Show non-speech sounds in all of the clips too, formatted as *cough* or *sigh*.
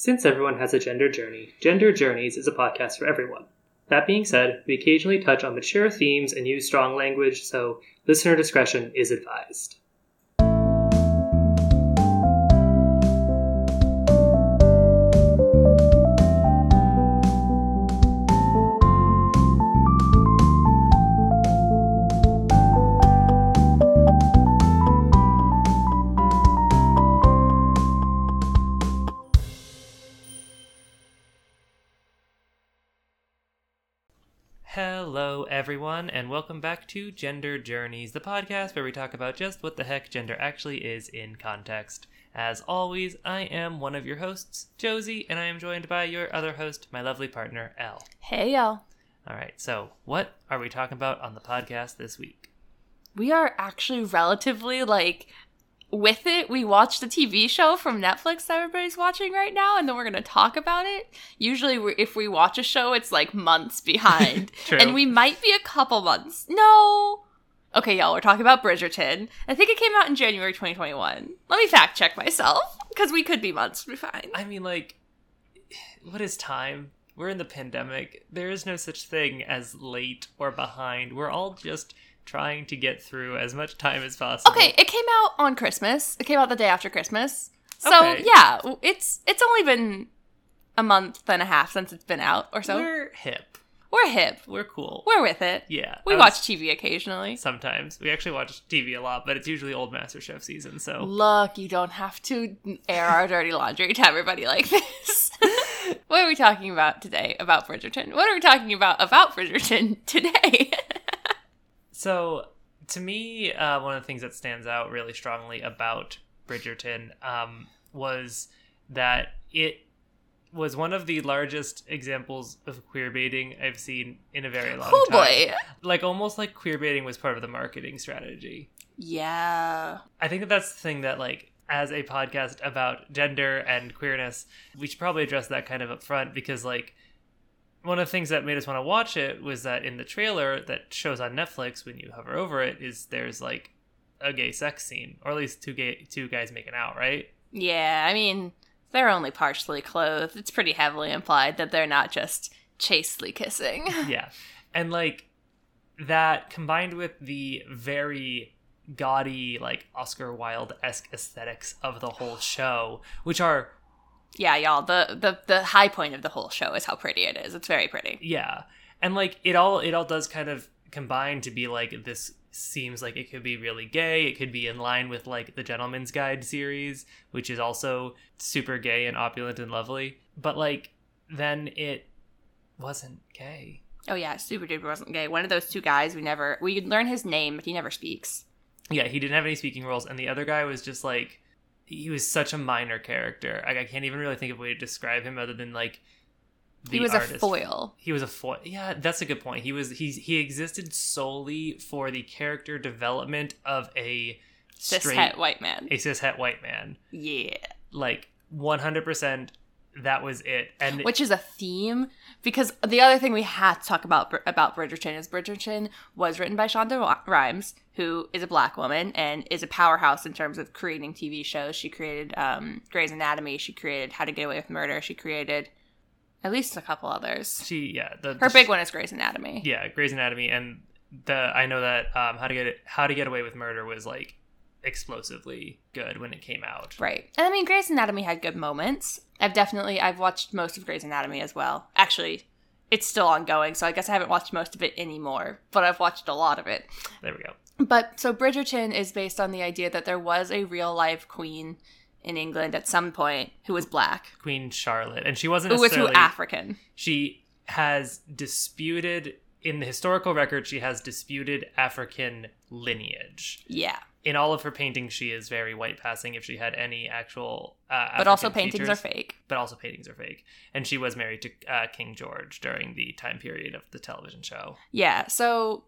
Since everyone has a gender journey, Gender Journeys is a podcast for everyone. That being said, we occasionally touch on mature themes and use strong language, so listener discretion is advised. Everyone, and welcome back to Gender Journeys, the podcast where we talk about just what the heck gender actually is in context. As always, I am one of your hosts, Josie, and I am joined by your other host, my lovely partner, Elle. Hey, y'all. All right, so what are we talking about on the podcast this week? We are actually relatively like with it. We watched the TV show from Netflix that everybody's watching right now, and then we're going to talk about it. Usually, if we watch a show, it's like months behind. *laughs* True. and we might be a couple months. No. Okay, y'all, we're talking about Bridgerton. I think it came out in January 2021. Let me fact check myself, because we could be months behind. I mean, like, what is time? We're in the pandemic. There is no such thing as late or behind. We're all just trying to get through as much time as possible. Okay, it came out on Christmas. It came out the day after Christmas. So Okay. yeah, it's it's only been a month and a half since it's been out or so. We're, hip. We're hip. We're cool. We're with it. yeah. We was- watch TV occasionally. sometimes. We actually watch TV a lot, but it's usually old MasterChef season. So Look, you don't have to air our dirty laundry to everybody like this. *laughs* what are we talking about today about Bridgerton? What are we talking about about Bridgerton *laughs* today? So, to me, uh, one of the things that stands out really strongly about Bridgerton um, was that it was one of the largest examples of queer baiting I've seen in a very long oh time. boy. Like, almost like queer baiting was part of the marketing strategy. Yeah. I think that that's the thing that, like, as a podcast about gender and queerness, we should probably address that kind of up front because, like, one of the things that made us want to watch it was that in the trailer that shows on Netflix when you hover over it is there's like a gay sex scene or at least two gay two guys making out, right? Yeah, I mean, they're only partially clothed. It's pretty heavily implied that they're not just chastely kissing. *laughs* yeah. And like that combined with the very gaudy like Oscar Wilde-esque aesthetics of the whole show, which are yeah, y'all, the, the the high point of the whole show is how pretty it is. It's very pretty. yeah and like it all it all does kind of combine to be like this seems like it could be really gay it could be in line with like the gentleman's guide series which is also super gay and opulent and lovely but like then it wasn't gay Oh yeah, Super Duper wasn't gay. One of those two guys we never we learn his name, but he never speaks. yeah he didn't have any speaking roles and the other guy was just like he was such a minor character like i can't even really think of a way to describe him other than like he was artist. a foil. He was a foil. Yeah, that's a good point. He was he he existed solely for the character development of a Cis het white man. a cis cishet white man. Yeah. Like one hundred percent, that was it. And Which is a theme because the other thing we had to talk about about Bridgerton is Bridgerton was written by Shonda Rhimes, who is a black woman and is a powerhouse in terms of creating TV shows. She created um, Grey's Anatomy. She created How to Get Away with Murder. She created at least a couple others. she yeah the Her the- big one is Grey's Anatomy. yeah Grey's Anatomy and the I know that um how to get how to get away with murder was like explosively good when it came out. Right. And I mean Grey's Anatomy had good moments. I've definitely I've watched most of Grey's Anatomy as well. Actually, it's still ongoing, so I guess I haven't watched most of it anymore, but I've watched a lot of it. There we go. But so Bridgerton is based on the idea that there was a real life queen in England at some point who was black, Queen Charlotte, and she wasn't who was who African. she has disputed in the historical record she has disputed african lineage Yeah. In all of her paintings she is very white passing if she had any actual uh, But also paintings features, are fake. but also paintings are fake and she was married to uh, king george during the time period of the television show Yeah. So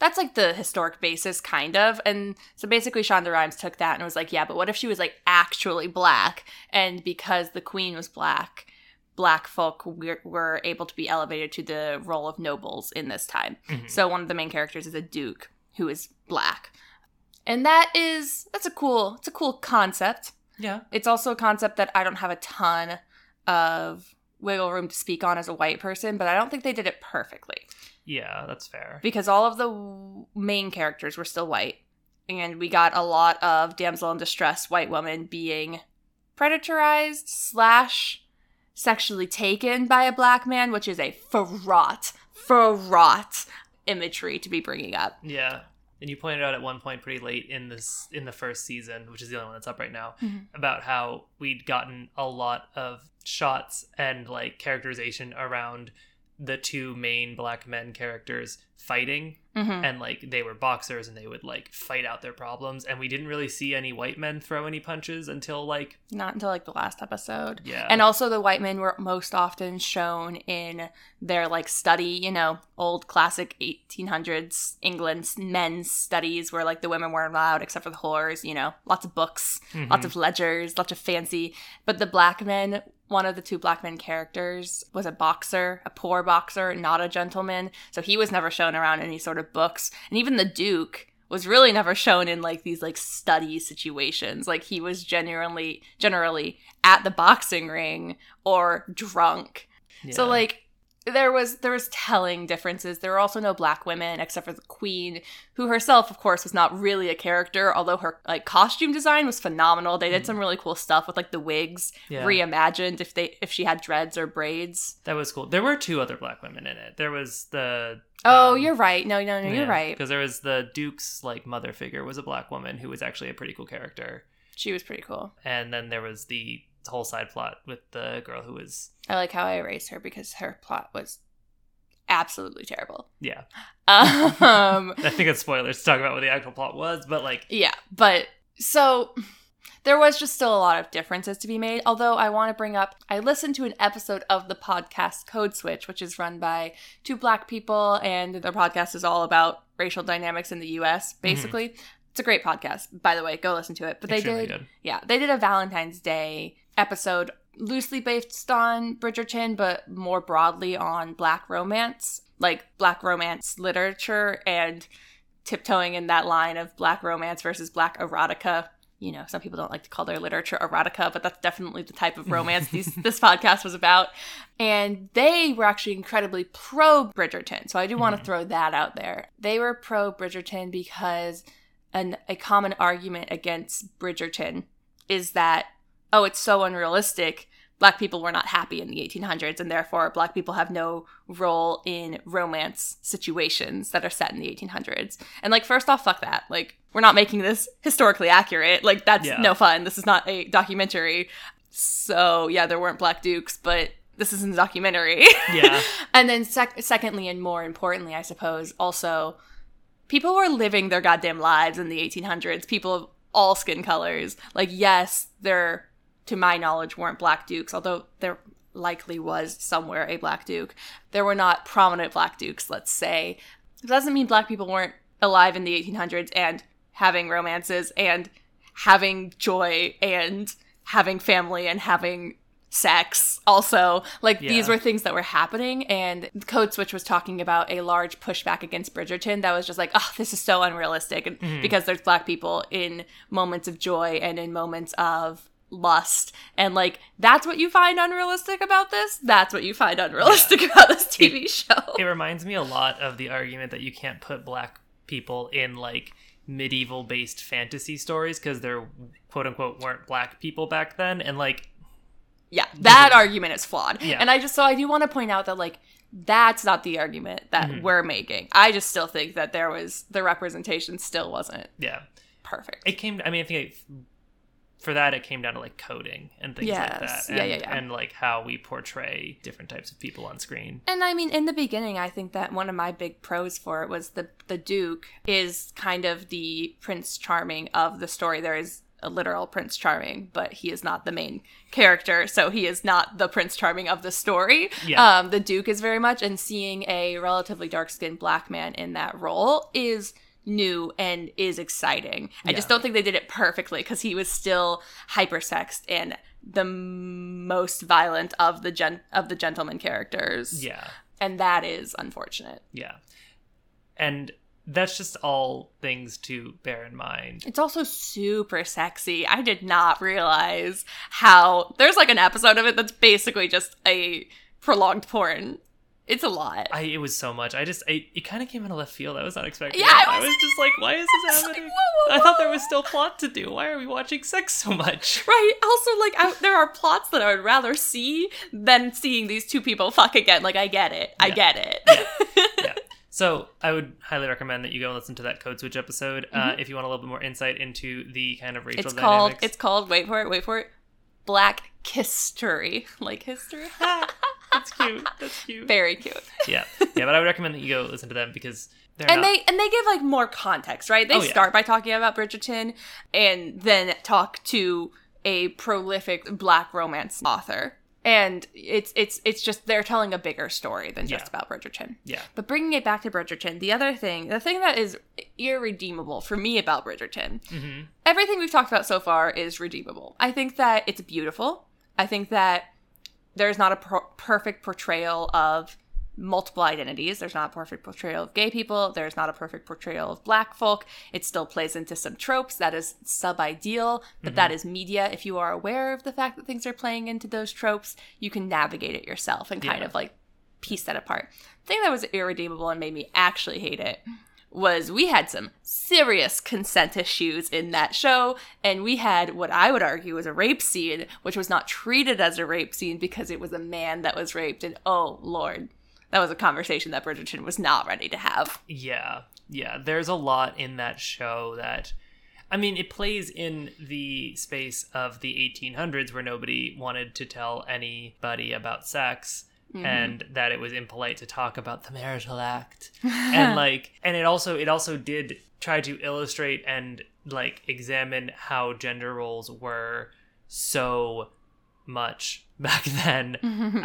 that's like the historic basis, kind of. And so basically, Shonda Rhimes took that and was like, yeah, but what if she was like actually black? And because the queen was black, black folk were, were able to be elevated to the role of nobles in this time. Mhm. So one of the main characters is a duke who is black. And that is that's a cool it's a cool concept. yeah It's also a concept that I don't have a ton of wiggle room to speak on as a white person, but I don't think they did it perfectly Yeah, that's fair. because all of the w- main characters were still white. And we got a lot of damsel in distress white woman being predatorized slash sexually taken by a black man, which is a fraught, fraught imagery to be bringing up. Yeah. And you pointed out at one point pretty late in this in the first season, which is the only one that's up right now, Mhm. about how we'd gotten a lot of shots and like characterization around the two main black men characters fighting Mm-hmm. and like they were boxers and they would like fight out their problems and we didn't really see any white men throw any punches until like Not until like the last episode. yeah And also, the white men were most often shown in their like study, you know, old classic 1800s England men's studies where like the women weren't allowed except for the whores, you know, lots of books, Mhm. lots of ledgers, lots of fancy. But the black men, one of the two black men characters was a boxer, a poor boxer, not a gentleman. So he was never shown around any sort of books. And even the Duke was really never *laughs* shown in like these like study situations. Like he was genuinely generally at the boxing ring or drunk. So like there was there was telling differences. There were also no black women except for the queen, who herself, of course, was not really a character, although her like costume design was phenomenal. They did Mm. some really cool stuff with like the wigs Yeah. reimagined if they if she had dreads or braids. that was cool there were two other black women in it there was the Oh, um, you're right. No, no, no, you're right. because there was the duke's like mother figure was a black woman who was actually a pretty cool character She was pretty cool. and then there was the whole side plot with the girl who was I like how I erased her because her plot was absolutely terrible. yeah Um *laughs* i think it's spoilers to talk about what the actual plot was but like Yeah, but so there was just still a lot of differences to be made. Although I want to bring up, I listened to an episode of the podcast Code Switch, which is run by two black people, and their podcast is all about racial dynamics in the US, basically. It's a great podcast, by the way. Go listen to it. But they extremely did, good. yeah, they did a Valentine's Day episode loosely based on Bridgerton, but more broadly on black romance, like black romance literature and tiptoeing in that line of black romance versus black erotica. You know, some people don't like to call their literature erotica, but that's definitely the type of romance these, *laughs* this podcast was about. And they were actually incredibly pro Bridgerton. So I do want to Mhm. throw that out there. They were pro Bridgerton because an, a common argument against Bridgerton is that, oh, it's so unrealistic. Black people were not happy in the 1800s, and therefore black people have no role in romance situations that are set in the 1800s. And like, first off, fuck that. Like, we're not making this historically accurate. Like, that's Yeah. no fun. This is not a documentary. So yeah, there weren't black dukes, but this isn't a documentary. Yeah. *laughs* and then sec- secondly, and more importantly, I suppose, also people were living their goddamn lives in the 1800s. People of all skin colors. Like, yes, there, to my knowledge, weren't black dukes, although there likely was somewhere a black duke. There were not prominent black dukes, let's say. It doesn't mean black people weren't alive in the 1800s and having romances and having joy and having family and having sex also like these were things that were happening and code switch was talking about a large pushback against bridgerton that was just like oh this is so unrealistic and Mhm. because there's black people in moments of joy and in moments of lust. And like that's what you find unrealistic about this? That's what you find unrealistic about this tv show. it reminds me a lot of the argument that you can't put black people in like medieval based fantasy stories because they're quote unquote weren't black people back then and like yeah that argument is flawed. Yeah. and i just so i do want to point out that like that's not the argument that Mhm. we're making. I just still think that there was the representation still wasn't yeah. perfect. It came i mean i think it, for that it came down to like coding and things like that and, Yeah, yeah, yeah. and like how we portray different types of people on screen And I mean, in the beginning, I think that one of my big pros for it was the the Duke is kind of the Prince Charming of the story. There is a literal Prince Charming, but he is not the main character, so he is not the Prince Charming of the story. Yeah. Um, the Duke is very much, and seeing a relatively dark skinned black man in that role is new and is exciting. I just don't think they did it perfectly because he was still hypersexed and the most violent of the gen- of the gentleman characters yeah and that is unfortunate. Yeah. And that's just all things to bear in mind. It's also super sexy. I did not realize how there's like an episode of it that's basically just a prolonged porn. It's a lot. I it was so much. I just I, it kind of came out of left field. I was not expecting. Yeah, it. I I was- just like, why is this was like, happening? whoa, whoa, I thought there was still plot to do. Why are we watching sex so much? *laughs* Right. Also, like, I, there are plots that I would rather see than seeing these two people fuck again. Like, I get it. I get it. *laughs* yeah. So I would highly recommend that you go and listen to that Code Switch episode uh, if you want a little bit more insight into the kind of racial Mm-hmm. it's called. It's called. Wait for it. Wait for it. Black history. *laughs* Like history. That's cute. That's cute. Very cute. *laughs* Yeah, yeah. But I would recommend that you go listen to them because they're and not. they and they give like more context, right? They Oh, yeah. start by talking about Bridgerton and then talk to a prolific black romance author. And it's it's it's just they're telling a bigger story than just Yeah. about Bridgerton. yeah, But bringing it back to Bridgerton, the other thing, the thing that is irredeemable for me about Bridgerton, hmm everything we've talked about so far is redeemable. I think that it's beautiful. I think that there's not a per- perfect portrayal of multiple identities. There's not a perfect portrayal of gay people. There's not a perfect portrayal of black folk. It still plays into some tropes. That is sub ideal, but that mm-hmm. is media. If you are aware of the fact that things are playing into those tropes, you can navigate it yourself and kind Yeah. of like piece that apart. The thing that was irredeemable and made me actually hate it was we had some serious consent issues in that show, and we had what I would argue was a rape scene, which was not treated as a rape scene because it was a man that was raped. And oh lord, that was a conversation that Bridgerton was not ready to have. yeah, yeah. There's a lot in that show that. I mean, it plays in the space of the 1800s where nobody wanted to tell anybody about sex Mm-hmm. and that it was impolite to talk about the marital act. *laughs* and like and it also it also did try to illustrate and like examine how gender roles were so much *laughs* back then. *laughs* Um,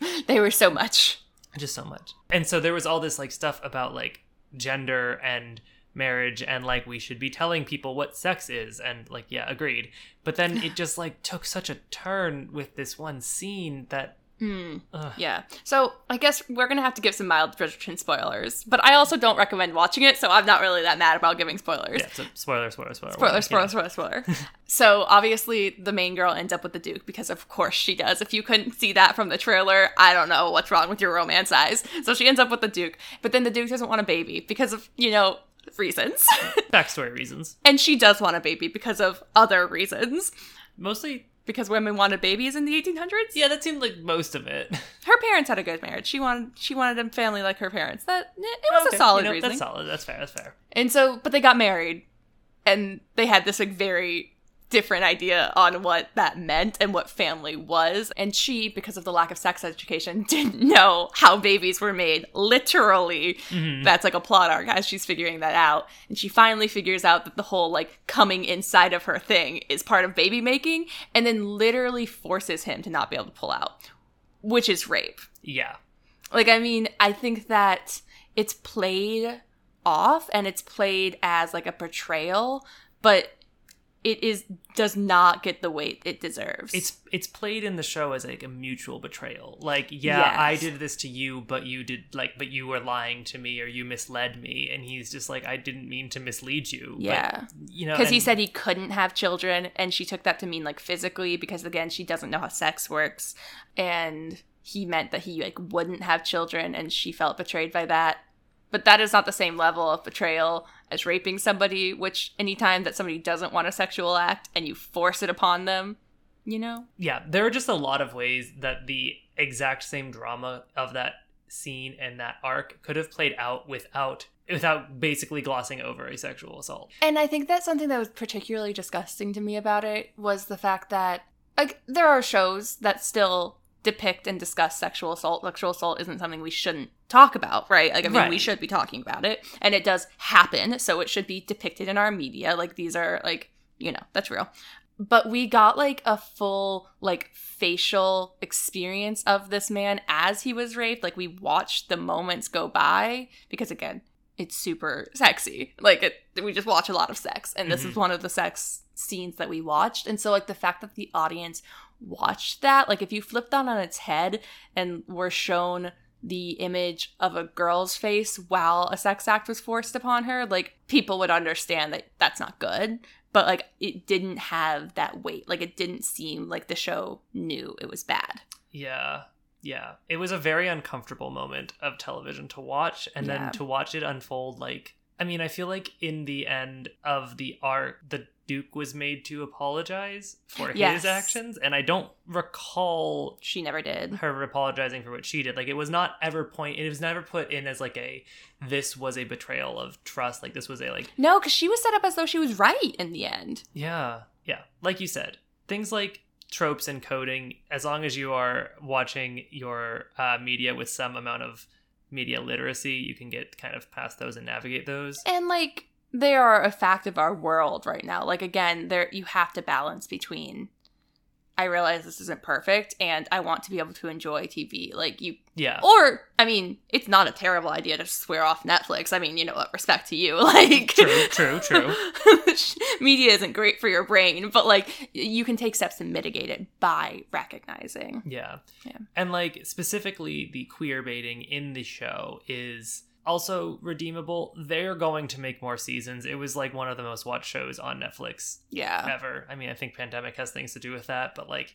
yeah, they were so much. just so much. And so there was all this like stuff about like gender and marriage and like we should be telling people what sex is and like yeah, agreed. But then it just like took such a turn with this one scene that Hmm. Ugh. Yeah. So I guess we're gonna have to give some mild Bridgerton spoilers, but I also don't recommend watching it, so I'm not really that mad about giving spoilers. yeah, so spoiler, spoiler, spoiler. Spoiler, spoiler, yeah. spoiler, *laughs* spoiler. so obviously the main girl ends up with the Duke because of course she does. If you couldn't see that from the trailer, I don't know what's wrong with your romance eyes. So she ends up with the Duke, but then the Duke doesn't want a baby because of, you know, reasons. Backstory reasons. *laughs* and she does want a baby because of other reasons. Mostly Because women wanted babies in the 1800s. yeah, that seemed like most of it. *laughs* Her parents had a good marriage. She wanted she wanted a family like her parents. That it was oh, Okay, a solid you know, reasoning. That's solid. That's fair. That's fair. And so, but they got married, and they had this like very different idea on what that meant and what family was. And she, because of the lack of sex education, *laughs* didn't know how babies were made. Literally, Mm-hmm. that's like a plot arc as she's figuring that out. And she finally figures out that the whole like coming inside of her thing is part of baby making, and then literally forces him to not be able to pull out, which is rape. Yeah. Like, I mean, I think that it's played off and it's played as like a portrayal, but it is does not get the weight it deserves. It's it's played in the show as like a mutual betrayal. Like, yeah, I did this to you, but you did like but you were lying to me or you misled me and he's just like I didn't mean to mislead you. But, yeah. you know, Because he said he couldn't have children, and she took that to mean like physically, because again, she doesn't know how sex works, and he meant that he like wouldn't have children, and she felt betrayed by that. But that is not the same level of betrayal as raping somebody. Which anytime that somebody doesn't want a sexual act and you force it upon them, you know, yeah, there are just a lot of ways that the exact same drama of that scene and that arc could have played out without without basically glossing over a sexual assault. And I think that's something that was particularly disgusting to me about it was the fact that like there are shows that still depict and discuss sexual assault. Sexual assault isn't something we shouldn't talk about, right? Like I mean we should be talking about it and it does happen, so it should be depicted in our media. Like these are like, you know, that's real. But we got like a full like facial experience of this man as he was raped. Like we watched the moments go by because again, it's super sexy. Like it, we just watch a lot of sex, and this is mm-hmm. one of the sex scenes that we watched. And so, like the fact that the audience watched that, like if you flipped that on its head and were shown the image of a girl's face while a sex act was forced upon her, like people would understand that that's not good. But like it didn't have that weight. Like it didn't seem like the show knew it was bad. Yeah. Yeah. It was a very uncomfortable moment of television to watch and Yeah. then to watch it unfold like I mean, I feel like in the end of the arc, the Duke was made to apologize for Yes. his actions, and I don't recall She never did. her apologizing for what she did. Like it was not ever point it was never put in as like a this was a betrayal of trust. Like this was a like No, because she was set up as though she was right in the end. Yeah, yeah. Like you said, things like tropes and coding, as long as you are watching your uh, media with some amount of media literacy, you can get kind of past those and navigate those. And like they are a fact of our world right now. Like again, there you have to balance between I realize this isn't perfect and I want to be able to enjoy TV. Like you Yeah, or I mean, it's not a terrible idea to swear off Netflix. I mean, you know what, respect to you. *laughs* Like True, true, true. *laughs* Media isn't great for your brain, but like you can take steps to mitigate it by recognizing. yeah, Yeah. And like specifically, the queer baiting in the show is also redeemable. They're going to make more seasons. It was like one of the most watched shows on Netflix Yeah. ever. I mean, I think pandemic has things to do with that, but like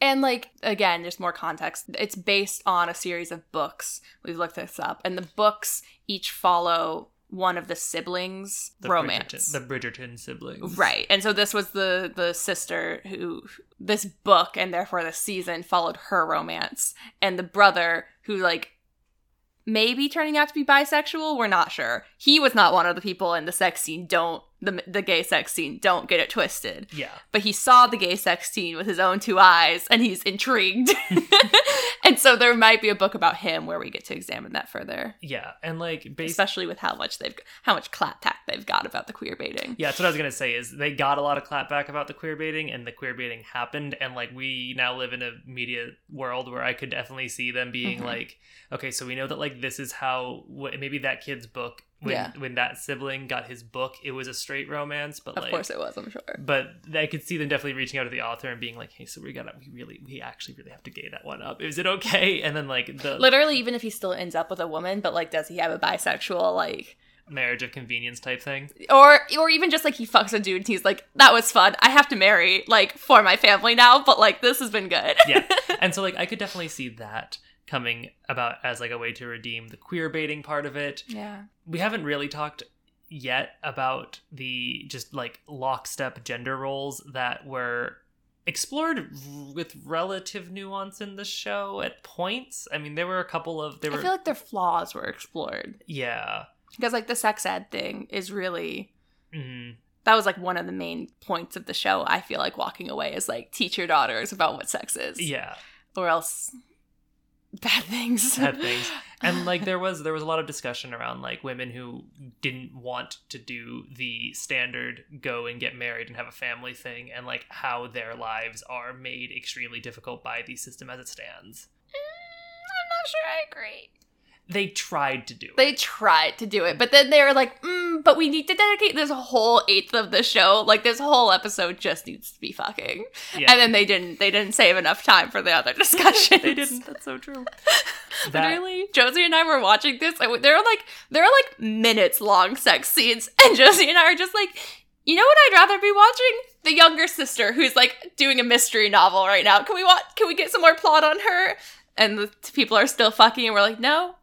And like again, there's more context. It's based on a series of books. We've looked this up, and the books each follow one of the siblings' the romance. Bridgerton, the Bridgerton siblings, Right. And so this was the the sister who this book and therefore the season followed her romance and the brother who like maybe turning out to be bisexual, we're not sure. He was not one of the people in the sex scene. Don't the the gay sex scene. Don't get it twisted. Yeah. But he saw the gay sex scene with his own two eyes and he's intrigued. *laughs* and so there might be a book about him where we get to examine that further. Yeah, and like based Especially with how much they've how much clapback they've got about the queer baiting. Yeah, that's what I was gonna say. Is they got a lot of clapback about the queer baiting, and the queer baiting happened, and like we now live in a media world where I could definitely see them being Mhm. like, okay, so we know that like this is how maybe that kid's book when Yeah. when that sibling got his book, it was a straight romance, but Of like, course it was, I'm sure. but I could see them definitely reaching out to the author and being like, hey, so we gotta, we really, we actually really have to gay that one up. Is it okay? *laughs* And then like the Literally, even if he still ends up with a woman, but like, does he have a bisexual like, marriage of convenience type thing. or or even just like he fucks a dude and he's like, that was fun. I have to marry like for my family now, but like this has been good. yeah *laughs* and so like i could definitely see that coming about as like a way to redeem the queer baiting part of it yeah. we haven't really talked yet about the just like lockstep gender roles that were explored with relative nuance in the show at points i mean there were a couple of there I feel like their flaws were explored yeah because like the sex ed thing is really Mhm. that was like one of the main points of the show. I feel like walking away is like teach your daughters about what sex is, yeah or else bad things. Bad things. and like *laughs* there was there was a lot of discussion around like women who didn't want to do the standard go and get married and have a family thing and like how their lives are made extremely difficult by the system as it stands mm, I'm not sure I agree. They tried to do it They tried to do it, but then they were like, mm, "But we need to dedicate this whole eighth of the show. Like this whole episode just needs to be fucking." yeah And then they didn't. They didn't save enough time for the other *laughs* discussion. they didn't that's so true *laughs* that Literally, Josie and I were watching this. And there are like there are like minutes long sex scenes, *laughs* and Josie and I are just like, you know what? I'd rather be watching the younger sister who's like doing a mystery novel right now. Can we watch? Can we get some more plot on her? And the people are still fucking, and we're like, no,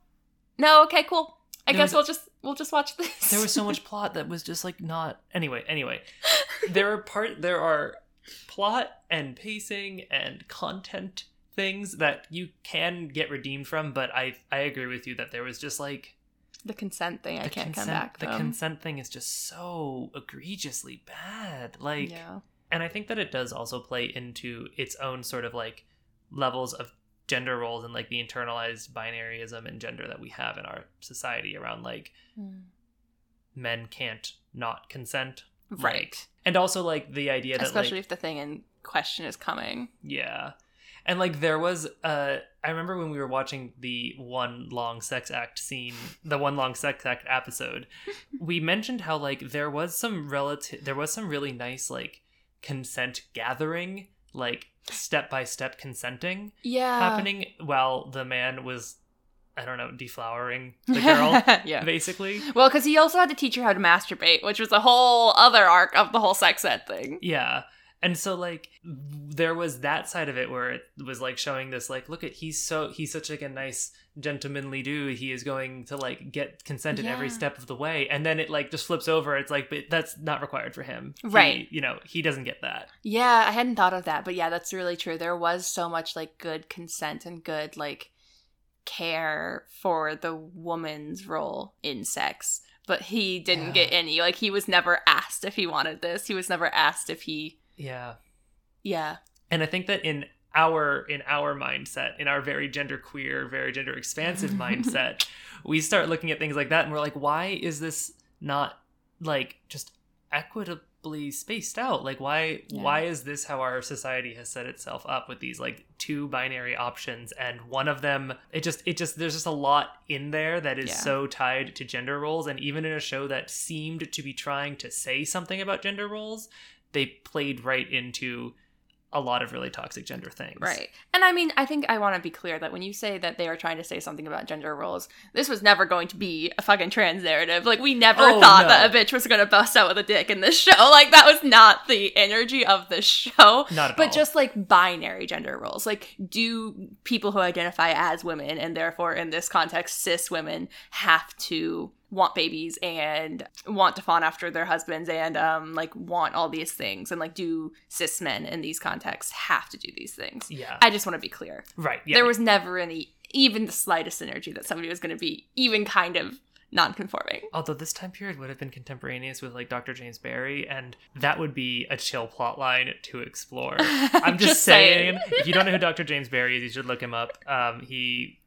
no, okay, cool. I There guess was- we'll just we'll just watch this. there was so much *laughs* plot that was just like not anyway anyway there are part there are plot and pacing and content things that you can get redeemed from but i i agree with you that there was just like the consent thing. I can't consent, come back. the consent thing is just so egregiously bad like yeah, and i think that it does also play into its own sort of like levels of gender roles and like the internalized binaryism and gender that we have in our society around like Mm. men can't not consent right. Like, and also like the idea that Especially like if the thing in question is coming. yeah and like there was uh i remember when we were watching the one long sex act scene the one long sex act episode *laughs* we mentioned how like there was some relative there was some really nice like consent gathering like step by step consenting Yeah, happening while the man was I don't know, deflowering the *laughs* girl, yeah. basically. Well, because he also had to teach her how to masturbate, which was a whole other arc of the whole sex ed thing. Yeah. And so like there was that side of it where it was like showing this like look at he's so he's such like a nice gentlemanly dude he is going to like get consent in every step of the way and then it like just flips over it's like but that's not required for him He- Right. you know he doesn't get that Yeah, I hadn't thought of that, but yeah, that's really true. There was so much like good consent and good like care for the woman's role in sex, but he didn't Yeah. get any. Like he was never asked if he wanted this. He was never asked if he yeah yeah. and i think that in our in our mindset in our very gender queer very gender expansive *laughs* mindset we start looking at things like that and we're like why is this not like just equitably spaced out like why Yeah. why is this how our society has set itself up with these like two binary options and one of them it just it just there's just a lot in there that is Yeah. so tied to gender roles and even in a show that seemed to be trying to say something about gender roles they played right into a lot of really toxic gender things Right. And I mean, I think I want to be clear that when you say that they are trying to say something about gender roles, this was never going to be a fucking trans narrative. Like, we never Oh, thought no. that a bitch was going to bust out with a dick in this show. *laughs* Like, that was not the energy of the show. not at But all just like binary gender roles. Like, do people who identify as women and therefore in this context, cis women, have to want babies and want to fawn after their husbands and um like want all these things and like do cis men in these contexts have to do these things yeah I just want to be clear. right yeah There was never any, even the slightest energy that somebody was going to be even kind of non-conforming. Although this time period would have been contemporaneous with like Dr. James Barry, and that would be a chill plot line to explore. *laughs* I'm just, saying, if you don't know who Dr. James Barry is, you should look him up. Um, he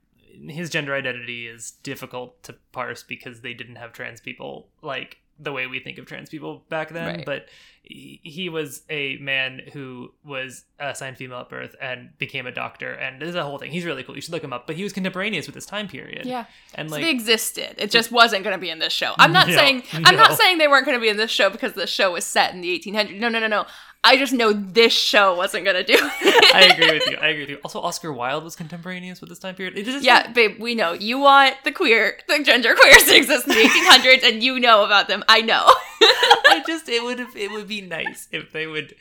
his gender identity is difficult to parse because they didn't have trans people like the way we think of trans people back then. Right. But he was a man who was assigned female at birth and became a doctor, and this is a whole thing. He's really cool. You should look him up. But he was contemporaneous with this time period. Yeah, and so like they existed. It just wasn't going to be in this show. I'm not *laughs* No, saying I'm no. not saying they weren't going to be in this show because the show was set in the 1800s. No, no, no, no. I just know this show wasn't going to do. it. I agree with you. I agree with you. Also, Oscar Wilde was contemporaneous with this time period. It just Yeah, babe, we know you want the queer, the gender queers to *laughs* exist in the 1800s, and you know about them. I know. *laughs* I just it would it would be nice if they would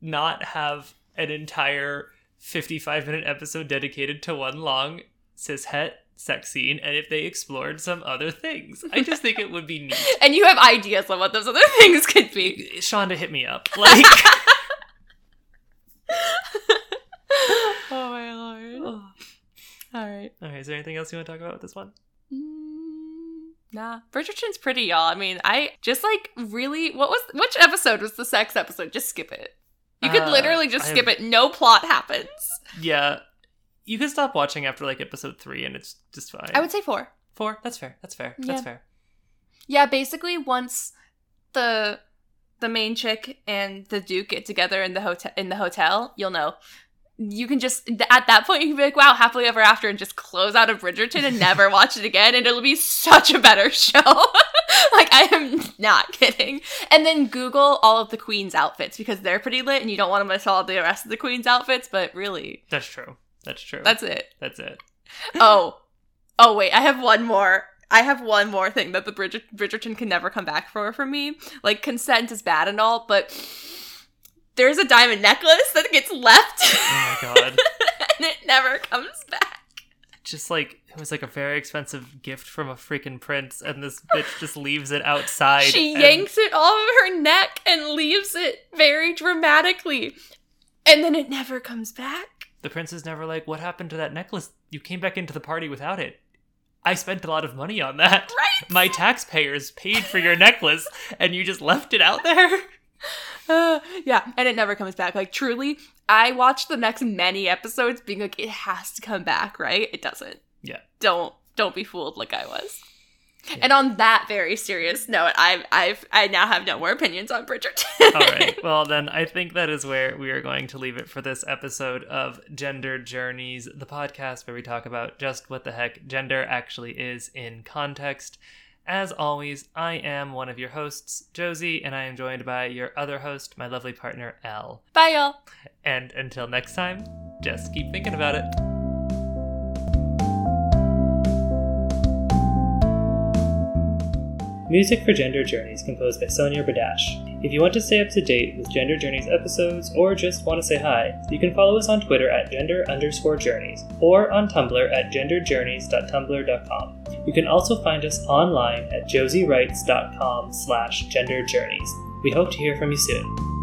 not have an entire fifty-five minute episode dedicated to one long cishet sex scene, and if they explored some other things, I just think it would be neat. *laughs* and you have ideas on what those other *laughs* things could be. Shonda hit me up like. *laughs* Oh my lord. All right. Okay, is there anything else you want to talk about with this one? Mm, nah. Bridgerton's pretty, y'all. I mean, I just like really. What was which episode was the sex episode? Just skip it. You could Uh, literally just skip it. No plot happens. Yeah, you can stop watching after like episode three, and it's just fine. I would say four. four. That's fair. That's fair. Yeah. That's fair. Yeah, basically once the the main chick and the duke get together in the hotel in the hotel, you'll know. You can just at that point you can be like, "Wow, happily ever after," and just close out of Bridgerton and never *laughs* watch it again, and it'll be such a better show. *laughs* like I am not kidding. And then Google all of the Queen's outfits because they're pretty lit, and you don't want to miss all the rest of the Queen's outfits. But really, That's true. That's true. that's it. That's it. oh, oh wait, I have one more. I have one more thing that the Bridger- Bridgerton can never come back for for me. Like consent is bad and all, but there's a diamond necklace that gets left, Oh my *laughs* god. and it never comes back. just like it was like a very expensive gift from a freaking prince, and this bitch just leaves it outside. She and- yanks it off of her neck and leaves it very dramatically, and then it never comes back. The prince is never like, "What happened to that necklace? You came back into the party without it. I spent a lot of money on that. Right? My taxpayers paid for your necklace, *laughs* and you just left it out there." Uh, *sighs* yeah, and it never comes back. Like truly, I watched the next many episodes being like, it has to come back, right? It doesn't. Yeah. Don't don't be fooled like I was. And on that very serious note, I've I've I now have no more opinions on Bridgerton. All right. *laughs* Well, then I think that is where we are going to leave it for this episode of Gender Journeys, the podcast where we talk about just what the heck gender actually is in context. As always, I am one of your hosts, Josie, and I am joined by your other host, my lovely partner, Elle. Bye, y'all. And until next time, just keep thinking about it. Music for Gender Journeys composed by Sonia Badash. If you want to stay up to date with Gender Journeys episodes or just want to say hi, you can follow us on Twitter at gender underscore journeys or on Tumblr at genderjourneys.tumblr.com. You can also find us online at josiewrites.com slash genderjourneys. We hope to hear from you soon.